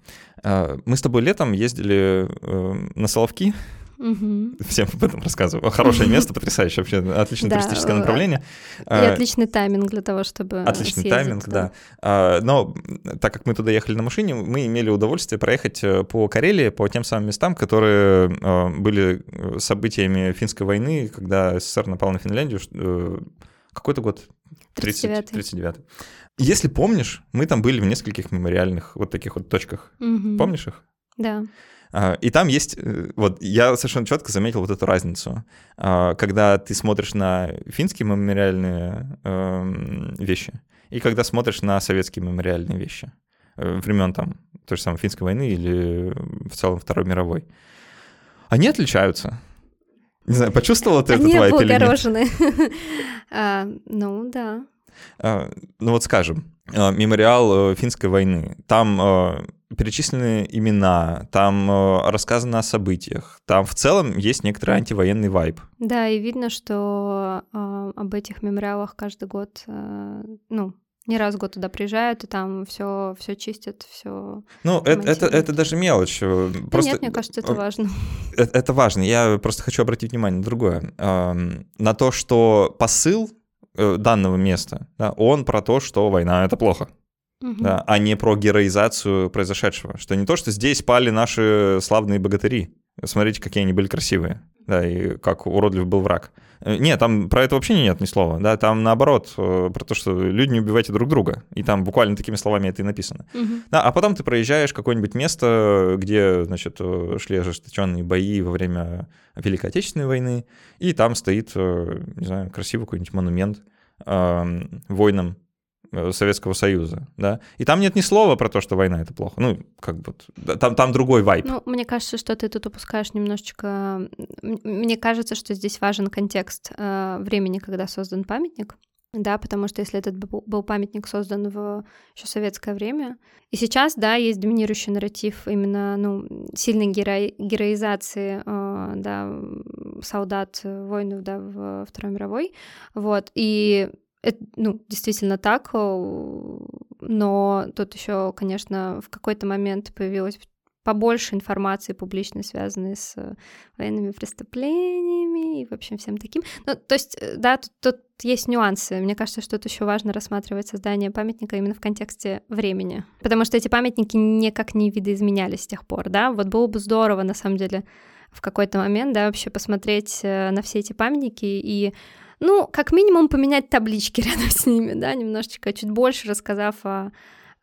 Э, мы с тобой летом ездили э, на Соловки, Угу. Всем об этом рассказываю. Хорошее место, потрясающее вообще, отличное да, туристическое направление. И а, отличный тайминг для того, чтобы Отличный съездить, тайминг, да. да. Но так как мы туда ехали на машине, мы имели удовольствие проехать э, по Карелии, по тем самым местам, которые э, были событиями финской войны, когда СССР напал на Финляндию. Э, какой-то год? 39 39 Если помнишь, мы там были в нескольких мемориальных вот таких вот точках. Угу. Помнишь их? Да. А, и там есть, э, вот я совершенно четко заметил вот эту разницу. А, когда ты смотришь на финские мемориальные эм, вещи, и когда смотришь на советские мемориальные вещи э, времен там той же самой финской войны или в целом Второй мировой, они отличаются. Не знаю, почувствовала ты Они этот вайп или нет? а, ну, да. А, ну вот скажем, а, мемориал э, финской войны. Там перечислены имена, там э, рассказано о событиях, там в целом есть некоторый антивоенный вайб. Да, и видно, что э, об этих мемориалах каждый год, э, ну, не раз в год туда приезжают, и там все, все чистят, все. Ну, это, это, это даже мелочь. Э, просто... нет, мне кажется, это важно. Это, это важно. Я просто хочу обратить внимание на другое. На то, что посыл э, данного места, да, он про то, что война — это плохо угу. да, а не про героизацию произошедшего. Что не то, что здесь пали наши славные богатыри. Смотрите, какие они были красивые, да, и как уродлив был враг. Э, нет, там про это вообще нет ни слова, да, там наоборот, э, про то, что люди не убивайте друг друга, и там буквально такими словами это и написано. Угу. Да, а потом ты проезжаешь какое-нибудь место, где, значит, э, шли ожесточенные бои во время Великой Отечественной войны, и там стоит, не знаю, красивый какой-нибудь монумент э, воинам Советского Союза, да, и там нет ни слова про то, что война — это плохо, ну, как бы, там, там другой вайп. Ну, мне кажется, что ты тут упускаешь немножечко, мне кажется, что здесь важен контекст э, времени, когда создан памятник, да, потому что если этот был памятник создан в еще советское время, и сейчас, да, есть доминирующий нарратив именно, ну, сильной геро... героизации, э, да, солдат, воинов, да, в Второй мировой, вот, и это, ну, действительно так, но тут еще, конечно, в какой-то момент появилась побольше информации публичной, связанной с военными преступлениями и, в общем, всем таким. Ну, то есть, э, да, тут, тут есть нюансы. Мне кажется, что тут еще важно рассматривать создание памятника именно в контексте времени. Потому что эти памятники никак не видоизменялись с тех пор, да. Вот было бы здорово, на самом деле, в какой-то момент, да, вообще посмотреть э, на все эти памятники и ну, как минимум поменять таблички рядом с ними, да, немножечко, чуть больше рассказав о,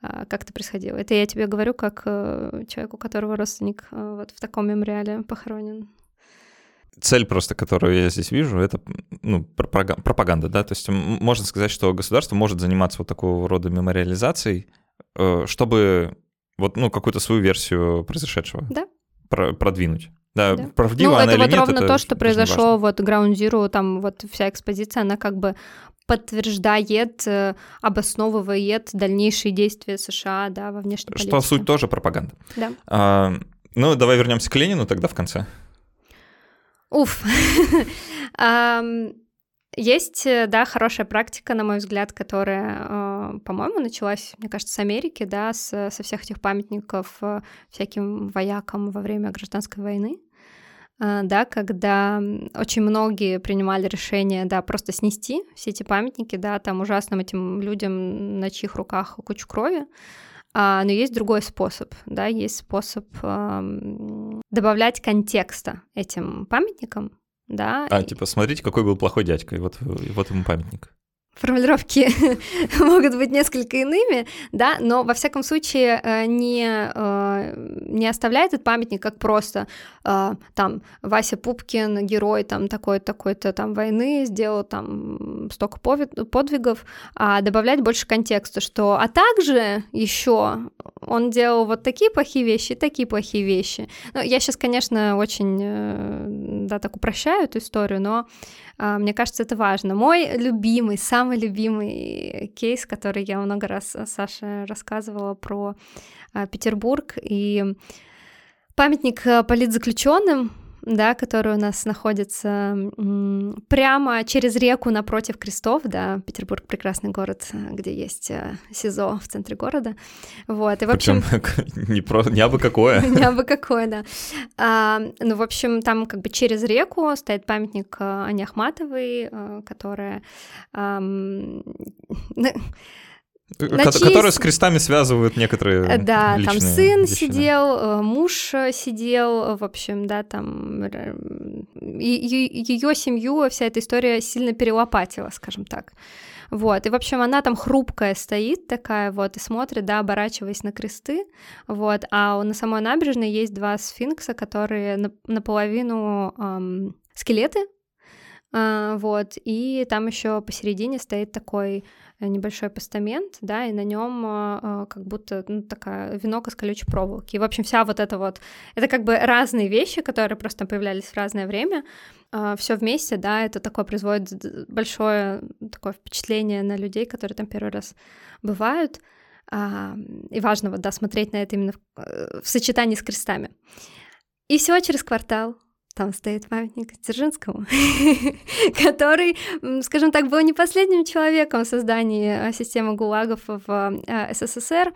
как это происходило. Это я тебе говорю как э, человек, у которого родственник э, вот в таком мемориале похоронен. Цель просто, которую я здесь вижу, это ну, пропаганда, да, то есть можно сказать, что государство может заниматься вот такого рода мемориализацией, э, чтобы вот, ну, какую-то свою версию произошедшего да. продвинуть. Да, да. правдиво ну, она это или вот нет, ровно это то, что произошло важно. вот Ground Zero, там вот вся экспозиция, она как бы подтверждает, э, обосновывает дальнейшие действия США, да, во внешней политике. Что суть тоже пропаганда. Да. А, ну, давай вернемся к Ленину тогда в конце. Уф. Есть, э, да, хорошая практика, на мой взгляд, которая, э, по-моему, началась, мне кажется, с Америки, да, со всех этих памятников э, всяким воякам во время гражданской войны, да, когда очень многие принимали решение, да, просто снести все эти памятники, да, там ужасным этим людям, на чьих руках кучу крови, а, но есть другой способ, да, есть способ эм, добавлять контекста этим памятникам, да. А, типа, смотрите, какой был плохой дядька, и вот, и вот ему памятник формулировки могут быть несколько иными, да, но во всяком случае э, не, э, не оставляет этот памятник как просто э, там Вася Пупкин, герой там такой-такой-то там войны, сделал там столько подвигов, а добавлять больше контекста, что а также еще он делал вот такие плохие вещи, такие плохие вещи. Ну, я сейчас, конечно, очень, да, так упрощаю эту историю, но мне кажется, это важно. Мой любимый, самый любимый кейс, который я много раз э, Саше рассказывала про э, Петербург и памятник э, политзаключенным, да, который у нас находится прямо через реку напротив крестов, да, Петербург прекрасный город, где есть СИЗО в центре города, вот, и в общем... не, про... не абы какое. не абы какое, да. А, ну, в общем, там как бы через реку стоит памятник Ане Ахматовой, которая... А, Начист... Которые с крестами связывают некоторые э, Да, там сын вещи, сидел, да. Э, муж сидел, в общем, да, там ее семью вся эта история сильно перелопатила, скажем так. Вот, и, в общем, она там хрупкая стоит такая вот и смотрит, да, оборачиваясь на кресты, вот, а на самой набережной есть два сфинкса, которые наполовину эм, скелеты, э, вот, и там еще посередине стоит такой небольшой постамент, да, и на нем э, как будто ну, такая венок из колючей проволоки. И, в общем, вся вот эта вот... Это как бы разные вещи, которые просто появлялись в разное время. Э, все вместе, да, это такое производит большое такое впечатление на людей, которые там первый раз бывают. Э, и важно вот, да, смотреть на это именно в, э, в сочетании с крестами. И всего через квартал там стоит памятник Дзержинскому, который, скажем так, был не последним человеком в создании э, системы ГУЛАГов в э, СССР.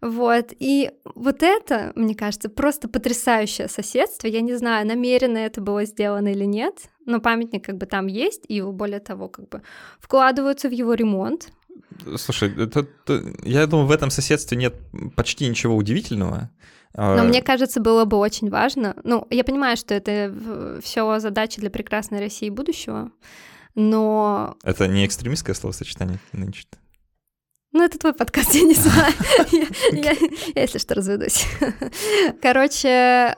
Вот. И вот это, мне кажется, просто потрясающее соседство. Я не знаю, намеренно это было сделано или нет, но памятник как бы там есть, и более того, как бы вкладываются в его ремонт. Слушай, это, это, я думаю, в этом соседстве нет почти ничего удивительного. Но мне кажется, было бы очень важно. Ну, я понимаю, что это все задача для прекрасной России будущего, но... Это не экстремистское словосочетание нынче? Ну, это твой подкаст, я не знаю. Я, если что, разведусь. Короче,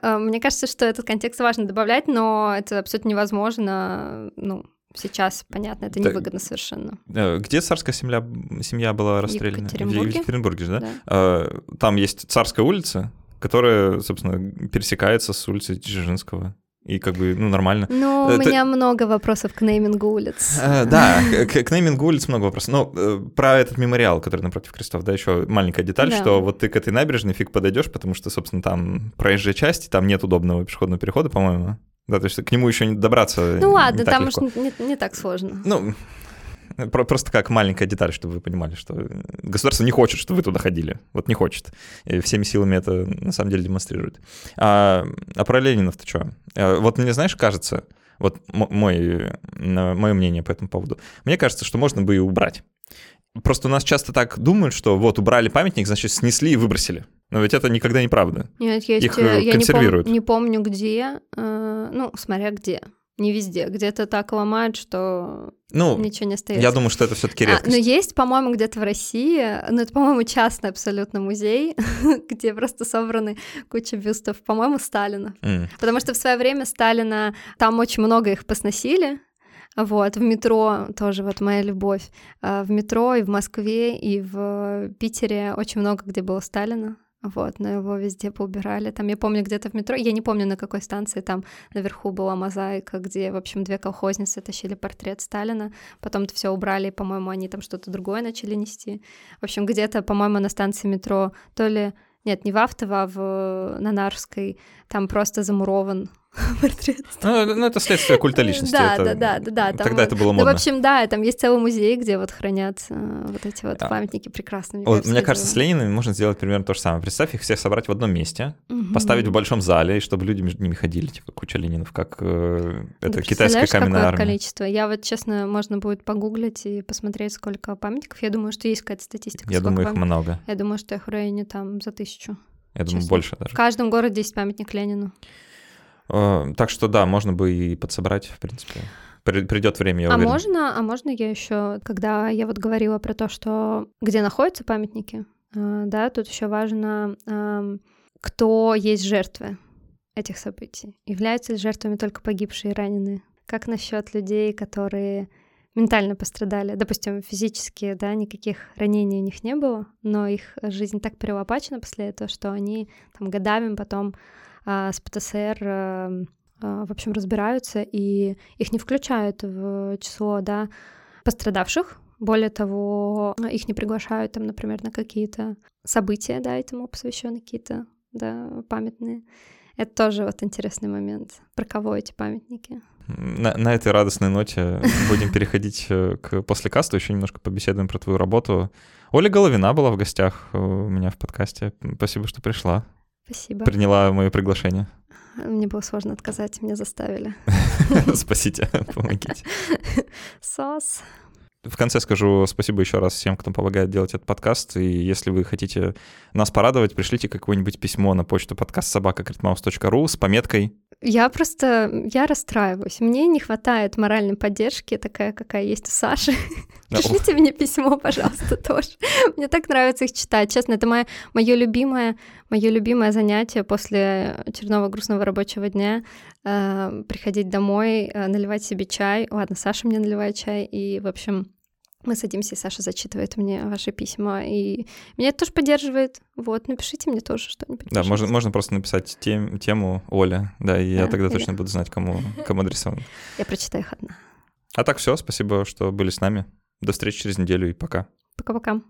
э, мне кажется, что этот контекст важно добавлять, но это абсолютно невозможно, ну, сейчас, понятно, это невыгодно совершенно. Э, где царская семья, семья была расстреляна? В Екатеринбурге. В Екатеринбурге же, да? да? Э, там есть царская улица, которая, собственно, пересекается с улицей Дзержинского. И как бы, ну, нормально. Ну, у меня много вопросов к неймингу улиц. Э, да, к, к неймингу улиц много вопросов. Но э, про этот мемориал, который напротив крестов, да, еще маленькая деталь, да. что вот ты к этой набережной фиг подойдешь, потому что, собственно, там проезжая часть, там нет удобного пешеходного перехода, по-моему. Да, то есть к нему еще не добраться. Ну ладно, там уж не, не так сложно. Ну, Просто как маленькая деталь, чтобы вы понимали, что государство не хочет, чтобы вы туда ходили. Вот не хочет. И всеми силами это на самом деле демонстрирует. А, а про Ленинов-то что? Э, вот мне, знаешь, кажется, вот мой, мое мнение по этому поводу. Мне кажется, что можно бы и убрать. Просто у нас часто так думают, что вот убрали памятник, значит, снесли и выбросили. Но ведь это никогда не правда. Нет, есть, Их э, я консервируют. Не, пом- не помню где, э, ну, смотря где. Не везде. Где-то так ломают, что ну, ничего не остается. Я думаю, что это все-таки редкость. А, но есть, по-моему, где-то в России, ну, это, по-моему, частный абсолютно музей, где просто собраны куча бюстов, по-моему, Сталина. Mm. Потому что в свое время Сталина, там очень много их посносили, вот, в метро тоже вот моя любовь. А, в метро и в Москве, и в Питере очень много где было Сталина. Вот, но его везде поубирали. Там, я помню, где-то в метро, я не помню, на какой станции, там наверху была мозаика, где, в общем, две колхозницы тащили портрет Сталина, потом это все убрали, по-моему, они там что-то другое начали нести. В общем, где-то, по-моему, на станции метро, то ли нет, не в Автово, а в Нанарской, там просто замурован портрет. Ну, ну, это следствие культа личности. Да, это... да, да, да, да. Тогда это было модно. Ну, в общем, да, там есть целый музей, где вот хранят э, вот эти вот а. памятники прекрасные. Вот, мне кажется, с Лениным можно сделать примерно то же самое. Представь их всех собрать в одном месте, угу. поставить в большом зале, и чтобы люди между ними ходили, типа куча Ленинов, как э, это да китайская каменная какое армия. количество? Я вот, честно, можно будет погуглить и посмотреть, сколько памятников. Я думаю, что есть какая-то статистика. Я думаю, их памят... много. Я думаю, что их в районе там за тысячу. Я думаю, Честно. больше даже. В каждом городе есть памятник Ленину. Э, так что да, можно бы и подсобрать, в принципе. Придет время, я а уверен. можно, а можно я еще, когда я вот говорила про то, что где находятся памятники, э, да, тут еще важно, эм, кто есть жертвы этих событий. Являются ли жертвами только погибшие и раненые? Как насчет людей, которые ментально пострадали. Допустим, физически, да, никаких ранений у них не было, но их жизнь так перелопачена после этого, что они там годами потом а, с ПТСР а, а, в общем, разбираются, и их не включают в число, да, пострадавших. Более того, их не приглашают там, например, на какие-то события, да, этому посвященные какие-то, да, памятные. Это тоже вот интересный момент. Про кого эти памятники? На, на этой радостной ноте будем переходить э, к послекасту, еще немножко побеседуем про твою работу. Оля Головина была в гостях у меня в подкасте. Спасибо, что пришла. Спасибо. Приняла мое приглашение. Мне было сложно отказать, меня заставили. Спасите, помогите. Сос. В конце скажу спасибо еще раз всем, кто помогает делать этот подкаст. И если вы хотите нас порадовать, пришлите какое-нибудь письмо на почту подкаст собака.критмаус.ру с пометкой я просто, я расстраиваюсь. Мне не хватает моральной поддержки, такая, какая есть у Саши. Пришлите мне письмо, пожалуйста, тоже. Мне так нравится их читать. Честно, это мое, мое любимое, мое любимое занятие после очередного грустного рабочего дня. Э, приходить домой, э, наливать себе чай. Ладно, Саша мне наливает чай. И, в общем, мы садимся, и Саша зачитывает мне ваши письма, и меня это тоже поддерживает. Вот, напишите мне тоже что-нибудь. Да, можно, можно просто написать тем, тему Оля, да, и да, я тогда точно буду знать, кому, кому адресован. Я прочитаю их одна. А так все, спасибо, что были с нами. До встречи через неделю и пока. Пока-пока.